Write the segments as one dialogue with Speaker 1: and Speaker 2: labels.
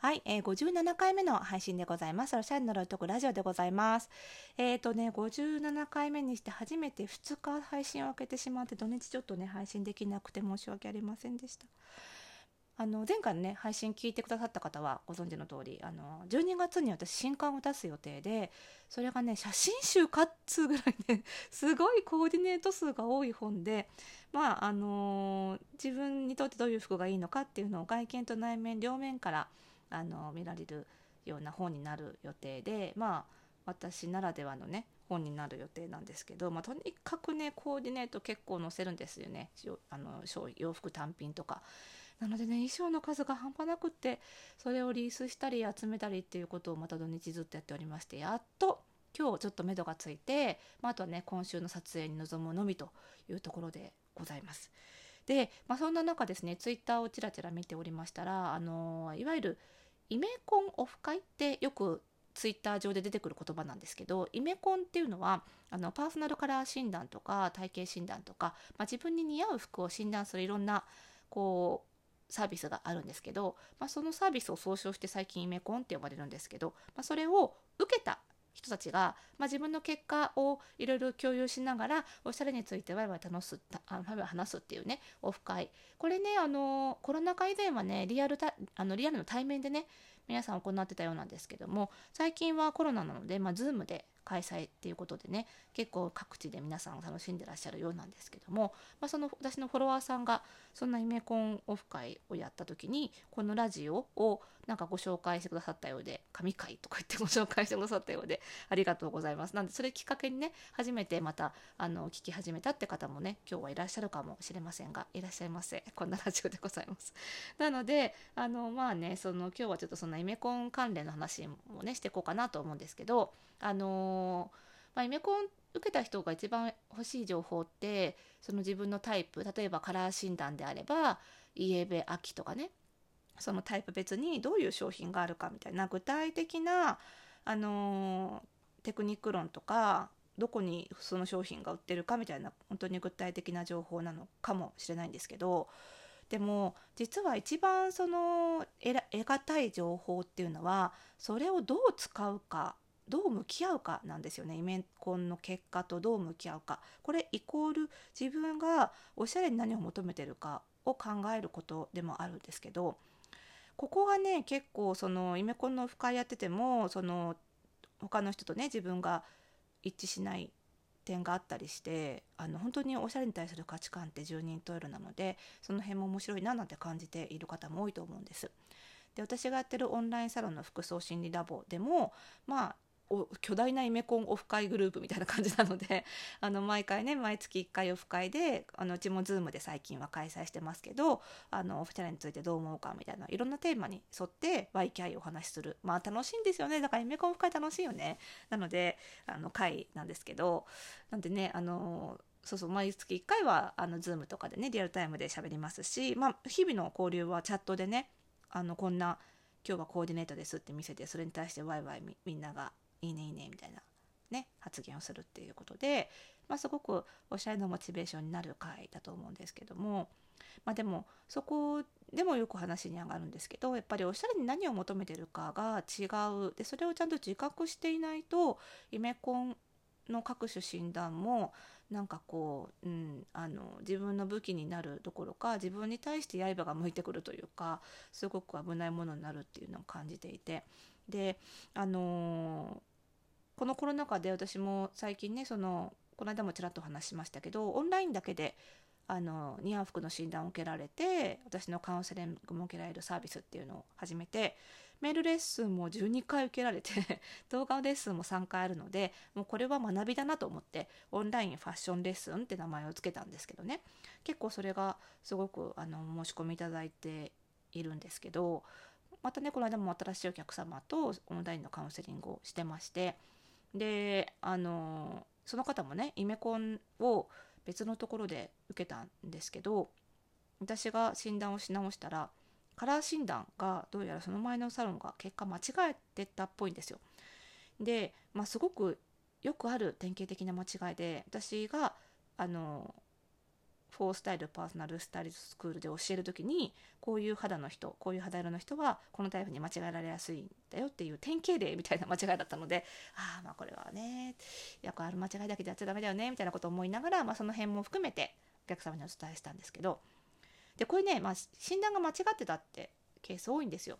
Speaker 1: はい、えー、57回目の配信でございます。ロシアンのロイトクラジオでございます。えっ、ー、とね、57回目にして初めて2日配信を開けてしまって、土日ちょっとね、配信できなくて申し訳ありませんでした。あの前回のね配信聞いてくださった方はご存知の通りあの12月に私新刊を出す予定でそれがね写真集かっつうぐらいね すごいコーディネート数が多い本でまああの自分にとってどういう服がいいのかっていうのを外見と内面両面からあの見られるような本になる予定でまあ私ならではのね本になる予定なんですけど、まあ、とにかくねコーディネート結構載せるんですよねあの洋服単品とか。なのでね衣装の数が半端なくってそれをリースしたり集めたりっていうことをまた土日ずっとやっておりましてやっと今日ちょっと目処がついて、まあ、あとはね今週の撮影に臨むのみというところでございます。で、まあ、そんな中ですねツイッターをちらちら見ておりましたらあのいわゆるイメコンオフ会ってよくツイッター上で出てくる言葉なんですけどイメコンっていうのはあのパーソナルカラー診断とか体型診断とか、まあ、自分に似合う服を診断するいろんなこうサービスがあるんですけど、まあ、そのサービスを総称して最近イメコンって呼ばれるんですけど、まあ、それを受けた人たちが、まあ、自分の結果をいろいろ共有しながらおしゃれについてワイワイ楽すあワイワイ話すっていうねオフ会。これねあのコロナ禍以前はねリアルたあのリアルの対面でね皆さん行ってたようなんですけども最近はコロナなので、まあ、Zoom で開催っていうことでね結構各地で皆さん楽しんでらっしゃるようなんですけども、まあ、その私のフォロワーさんがそんなイメコンオフ会をやった時にこのラジオをなんかご紹介してくださったようで神回とか言ってご紹介してくださったようでありがとうございます。なんでそれきっかけにね初めてまたあの聞き始めたって方もね今日はいらっしゃるかもしれませんがいらっしゃいませ。こんなラジオでございます。なのであのまあねその今日はちょっとそんなイメコン関連の話もねしていこうかなと思うんですけどあのまあ、イメコン受けた人が一番欲しい情報ってその自分のタイプ例えばカラー診断であればイエベ秋とかね。そのタイプ別にどういう商品があるかみたいな。具体的な、あのテクニック論とかどこにその商品が売ってるかみたいな本当に具体的な情報なのかもしれないんですけど。でも実は一番その得がたい情報っていうのはそれをどう使うかどう向き合うかなんですよねイメコンの結果とどう向き合うかこれイコール自分がおしゃれに何を求めてるかを考えることでもあるんですけどここがね結構そのイメコンの深いやっててもその他の人とね自分が一致しない点があったりしてあの本当におしゃれに対する価値観って十人十色なのでその辺も面白いななんて感じている方も多いと思うんです。で私がやってるオンラインサロンの服装心理ラボでもまあ巨大なイメコンオフ会グループみたいな感じなので あの毎回ね毎月1回オフ会であのうちも Zoom で最近は開催してますけどあのオフチャレについてどう思うかみたいないろんなテーマに沿ってワイキャイお話しする。まあ楽しいんですよね。だからイメコンオフ会楽しいよね。なのであの会なんですけどなんでねあのそうそう毎月1回はあの Zoom とかでねリアルタイムで喋りますし、まあ、日々の交流はチャットでねあのこんな今日はコーディネートですって見せてそれに対してワイワイみんながいいねいいねみたいなね発言をするっていうことで、まあ、すごくおしゃれのモチベーションになる回だと思うんですけども、まあ、でもそこでもよく話に上がるんですけどやっぱりおしゃれに何を求めてるかが違う。でそれをちゃんと自覚していないとイメコンの各種診断もなんかこう、うん、あの自分の武器になるどころか自分に対して刃が向いてくるというかすごく危ないものになるっていうのを感じていて。であのこのコロナ禍で私も最近ねそのこの間もちらっと話しましたけどオンラインだけであの似合う服の診断を受けられて私のカウンセリングも受けられるサービスっていうのを始めてメールレッスンも12回受けられて 動画レッスンも3回あるのでもうこれは学びだなと思ってオンラインファッションレッスンって名前を付けたんですけどね。結構それがすごくあの申し込みいただいているんですけどまたねこの間も新しいお客様とオンラインのカウンセリングをしてましてであのその方もねイメコンを別のところで受けたんですけど私が診断をし直したらカラー診断がどうやらその前のサロンが結果間違えてたっぽいんですよ。で、まあ、すごくよくある典型的な間違いで私があのフォースタイルパーソナルスタイリストスクールで教える時にこういう肌の人こういう肌色の人はこのタイプに間違えられやすいんだよっていう典型例みたいな間違いだったのでああまあこれはねよくある間違いだけでやっちゃダメだよねみたいなことを思いながら、まあ、その辺も含めてお客様にお伝えしたんですけどでこれね、まあ、診断が間違ってたってケース多いんですよ。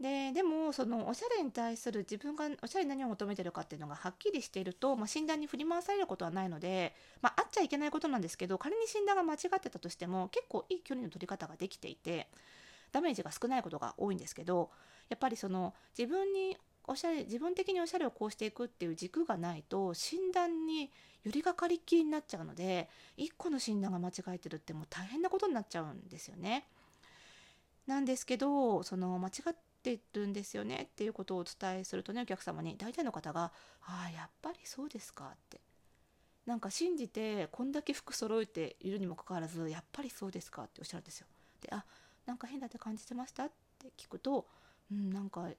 Speaker 1: ででもそのおしゃれに対する自分がおしゃれに何を求めてるかっていうのがはっきりしていると、まあ、診断に振り回されることはないので、まあ、あっちゃいけないことなんですけど仮に診断が間違ってたとしても結構いい距離の取り方ができていてダメージが少ないことが多いんですけどやっぱりその自分におしゃれ自分的におしゃれをこうしていくっていう軸がないと診断に寄りがかりっきりになっちゃうので1個の診断が間違えてるってもう大変なことになっちゃうんですよね。なんですけどその間違っってるんですよねっていうことをお伝えするとねお客様に大体の方が「ああやっぱりそうですか」ってなんか信じてこんだけ服揃えているにもかかわらず「やっぱりそうですか」っておっしゃるんですよ。で「あなんか変だって感じてました?」って聞くと「うんなんか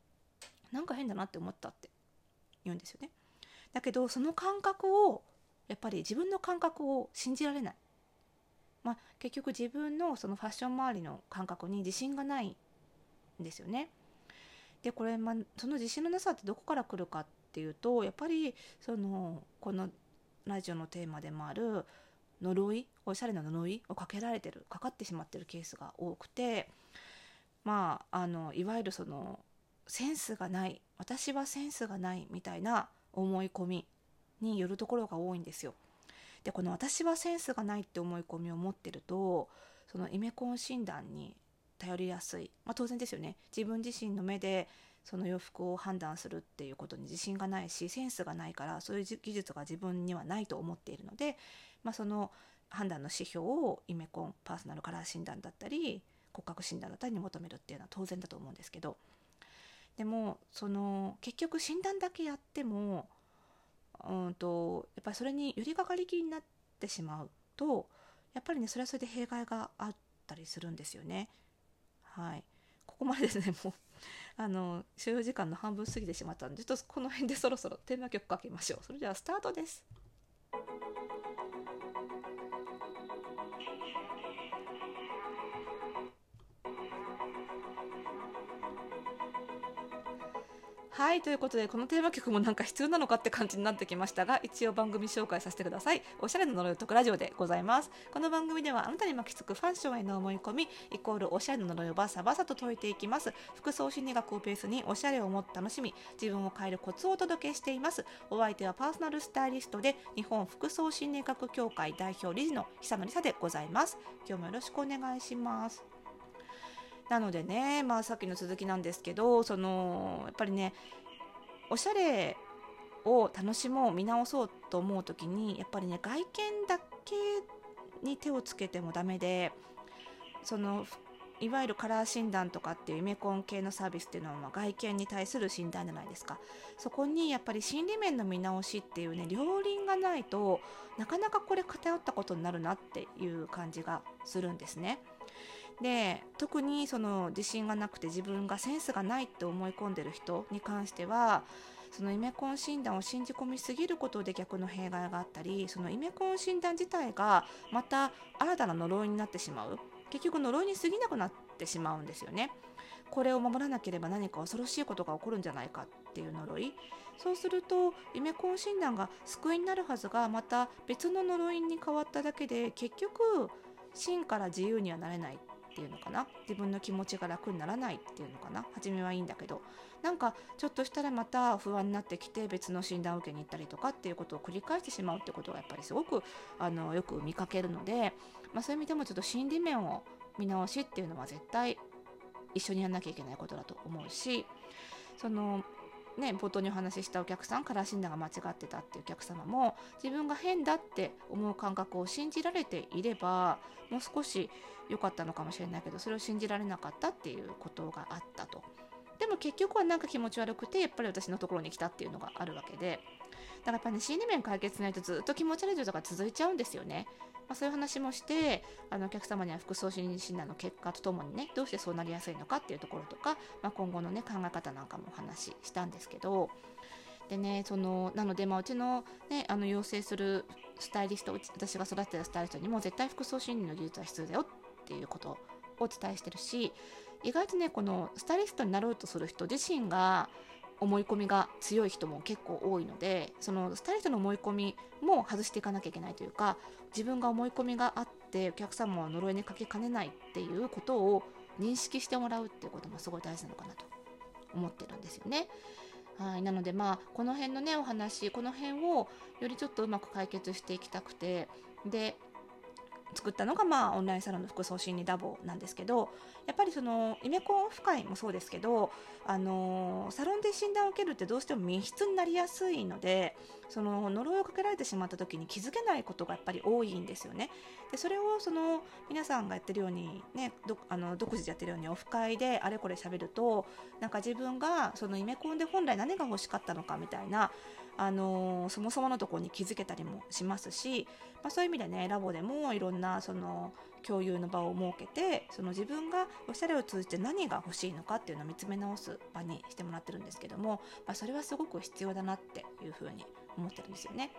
Speaker 1: なんか変だなって思った」って言うんですよね。だけどその感覚をやっぱり自分の感覚を信じられない。まあ、結局自分のそのファッション周りの感覚に自信がないんですよね。でこれ、ま、その自信のなさってどこから来るかっていうとやっぱりそのこのラジオのテーマでもある呪いおしゃれな呪いをかけられてるかかってしまってるケースが多くてまああのいわゆるそのセンスがない私はセンスがないみたいな思い込みによるところが多いんですよ。でこの私はセンスがないって思い込みを持ってるとそのイメコン診断に頼りやすい、まあ、当然ですよね。自分自身の目でその洋服を判断するっていうことに自信がないしセンスがないからそういう技術が自分にはないと思っているので、まあ、その判断の指標をイメコンパーソナルカラー診断だったり骨格診断だったりに求めるっていうのは当然だと思うんですけど。でもその結局診断だけやってもうんとやっぱりそれに寄りかかりきりになってしまうとやっぱりねそれはそれで弊害があったりするんですよね。はい、ここまでですねもう あの所要時間の半分過ぎてしまったのでちょっとこの辺でそろそろテーマ曲かけましょう。それではスタートです。はいということでこのテーマ曲もなんか必要なのかって感じになってきましたが一応番組紹介させてください。おしゃれな呪いを解くラジオでございます。この番組ではあなたに巻きつくファッションへの思い込みイコールおしゃれな呪いをバサバサと解いていきます。服装心理学をベースにおしゃれをもっと楽しみ自分を変えるコツをお届けしています。お相手はパーソナルスタイリストで日本服装心理学協会代表理事の久野里沙でございます。今日もよろしくお願いします。なのでね、まあ、さっきの続きなんですけどそのやっぱりねおしゃれを楽しもう見直そうと思う時にやっぱりね外見だけに手をつけてもダメでそのいわゆるカラー診断とかっていうイメコン系のサービスっていうのはま外見に対する診断じゃないですかそこにやっぱり心理面の見直しっていうね両輪がないとなかなかこれ偏ったことになるなっていう感じがするんですね。で特にその自信がなくて自分がセンスがないって思い込んでる人に関してはそのイメコン診断を信じ込みすぎることで逆の弊害があったりそのイメコン診断自体がまた新たな呪いになってしまう。結局呪いに過ぎなくなってしまうんですよね。これを守らなければ何か恐ろしいことが起こるんじゃないかっていう呪い。そうするとイメコン診断が救いになるはずがまた別の呪いに変わっただけで結局真から自由にはなれない。ていうのかな？自分の気持ちが楽にならないっていうのかな？初めはいいんだけど。なんかちょっとしたらまた不安になってきて別の診断を受けに行ったりとかっていうことを繰り返してしまうってことがやっぱりすごくあのよく見かけるので、まあ、そういう意味でもちょっと心理面を見直しっていうのは絶対一緒にやんなきゃいけないことだと思うしそのね、冒頭にお話ししたお客さんカラー診断が間違ってたっていうお客様も自分が変だって思う感覚を信じられていればもう少し良かったのかもしれないけどそれを信じられなかったっていうことがあったと。でも結局はなんか気持ち悪くてやっぱり私のところに来たっていうのがあるわけでからやっぱね心理面解決しないとずっと気持ち悪い状態が続いちゃうんですよね。まあ、そういう話もしてあのお客様には服装心理診断の結果とともにねどうしてそうなりやすいのかっていうところとか、まあ、今後のね考え方なんかもお話ししたんですけどでねそのなので、まあ、うちの,、ね、あの養成するスタイリスト私が育てたスタイリストにも絶対服装心理の技術は必要だよっていうことをお伝えしてるし意外とねこのスタイリストになろうとする人自身が思い込みが強い人も結構多いのでそのスタイリストの思い込みも外していかなきゃいけないというか自分が思い込みがあってお客様は呪いにかけかねないっていうことを認識してもらうっていうこともすごい大事なのかなと思ってるんですよね。はい、なのでまあこの辺のねお話この辺をよりちょっとうまく解決していきたくてで作ったのが、まあ、オンラインサロンの服装心理ラボなんですけどやっぱりそのイメコンオフ会もそうですけど、あの、サロンで診断を受けるってどうしても密室になりやすいのでその呪いをかけられてしまった時に気づけないことがやっぱり多いんですよね。でそれをその皆さんがやってるように、ね、どあの独自でやってるようにオフ会であれこれ喋るとなんか自分がそのイメコンで本来何が欲しかったのかみたいなあのそもそものとこに気づけたりもしますし、まあ、そういう意味でねラボでもいろんなその共有の場を設けてその自分がおしゃれを通じて何が欲しいのかっていうのを見つめ直す場にしてもらってるんですけども、まあ、それはすごく必要だなっていうふうに思ってるんですよね。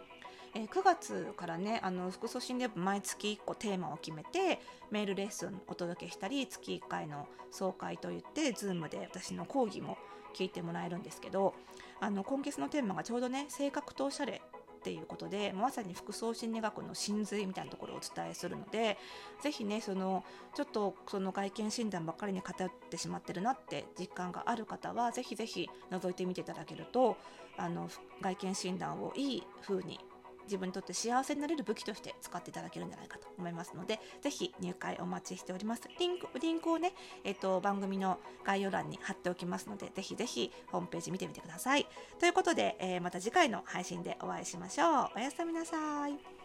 Speaker 1: えー、9月からねあの服装診療部毎月1個テーマを決めてメールレッスンお届けしたり月1回の総会といって Zoom で私の講義も聞いてもらえるんですけどあの今月のテーマがちょうどね性格とおしゃれっていうことでまさに服装心理学の真髄みたいなところをお伝えするのでぜひねそのちょっとその外見診断ばっかりに偏ってしまってるなって実感がある方はぜひぜひ覗いてみていただけるとあの外見診断をいい風に自分にとって幸せになれる武器として使っていただけるんじゃないかと思いますので、ぜひ入会お待ちしております。リンク、リンクをね、えっ、ー、と、番組の概要欄に貼っておきますので、ぜひぜひホームページ見てみてください。ということで、えー、また次回の配信でお会いしましょう。おやすみなさい。